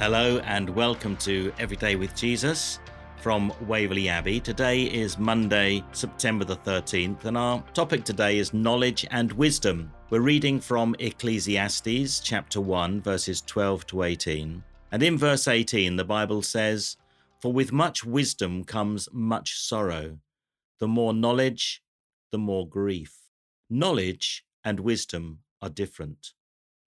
Hello and welcome to Everyday with Jesus from Waverley Abbey. Today is Monday, September the 13th, and our topic today is knowledge and wisdom. We're reading from Ecclesiastes chapter 1, verses 12 to 18. And in verse 18, the Bible says, For with much wisdom comes much sorrow. The more knowledge, the more grief. Knowledge and wisdom are different.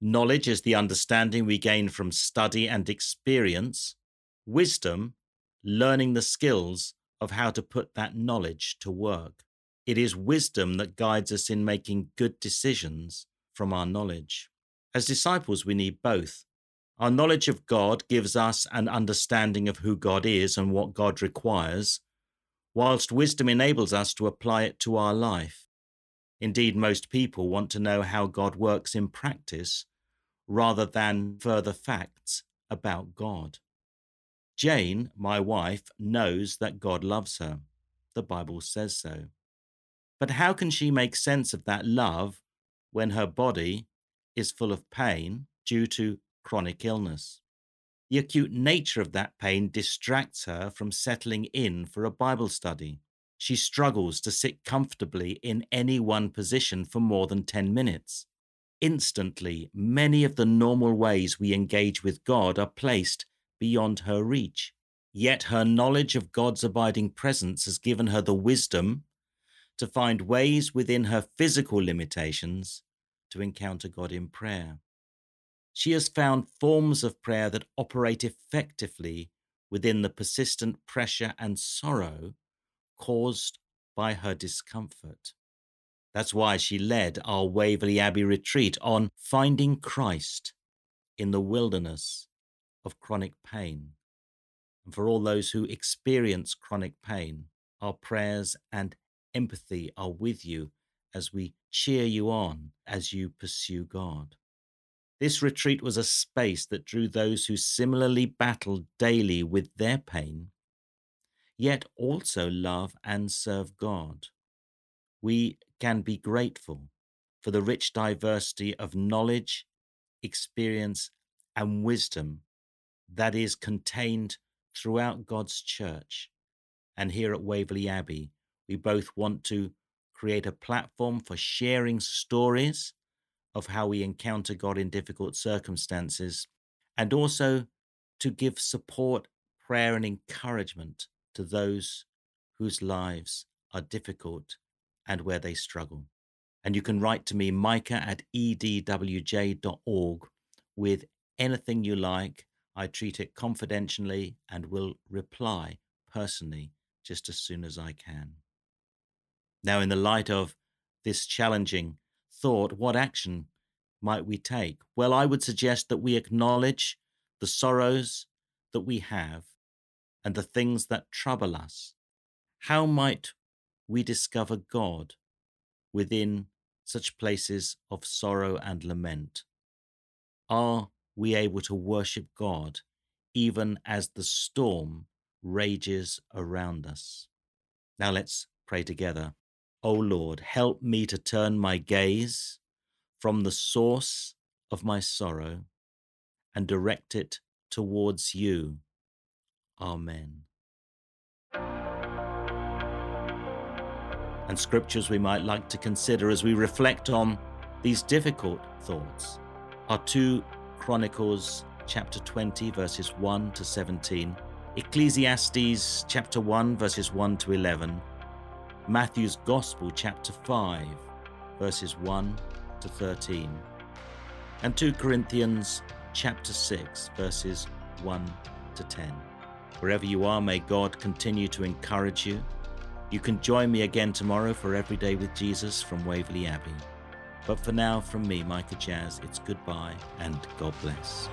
Knowledge is the understanding we gain from study and experience. Wisdom, learning the skills of how to put that knowledge to work. It is wisdom that guides us in making good decisions from our knowledge. As disciples, we need both. Our knowledge of God gives us an understanding of who God is and what God requires, whilst wisdom enables us to apply it to our life. Indeed, most people want to know how God works in practice rather than further facts about God. Jane, my wife, knows that God loves her. The Bible says so. But how can she make sense of that love when her body is full of pain due to chronic illness? The acute nature of that pain distracts her from settling in for a Bible study. She struggles to sit comfortably in any one position for more than 10 minutes instantly many of the normal ways we engage with God are placed beyond her reach. Yet her knowledge of God's abiding presence has given her the wisdom to find ways within her physical limitations to encounter God in prayer. She has found forms of prayer that operate effectively within the persistent pressure and sorrow caused by her discomfort. That's why she led our Waverley Abbey retreat on finding Christ in the wilderness of chronic pain. And for all those who experience chronic pain, our prayers and empathy are with you as we cheer you on as you pursue God. This retreat was a space that drew those who similarly battled daily with their pain, yet also love and serve God. We can be grateful for the rich diversity of knowledge, experience, and wisdom that is contained throughout God's church. And here at Waverley Abbey, we both want to create a platform for sharing stories of how we encounter God in difficult circumstances and also to give support, prayer, and encouragement to those whose lives are difficult and where they struggle. And you can write to me, micah at edwj.org, with anything you like. I treat it confidentially and will reply personally just as soon as I can. Now, in the light of this challenging thought, what action might we take? Well, I would suggest that we acknowledge the sorrows that we have and the things that trouble us. How might we discover God within such places of sorrow and lament? Are we able to worship God even as the storm rages around us? Now let's pray together. O oh Lord, help me to turn my gaze from the source of my sorrow and direct it towards you. Amen. And scriptures we might like to consider as we reflect on these difficult thoughts are 2 Chronicles chapter 20 verses 1 to 17, Ecclesiastes chapter 1 verses 1 to 11, Matthew's Gospel chapter 5 verses 1 to 13, and 2 Corinthians chapter 6 verses 1 to 10. Wherever you are, may God continue to encourage you you can join me again tomorrow for Every Day with Jesus from Waverley Abbey. But for now, from me, Micah Jazz, it's goodbye and God bless.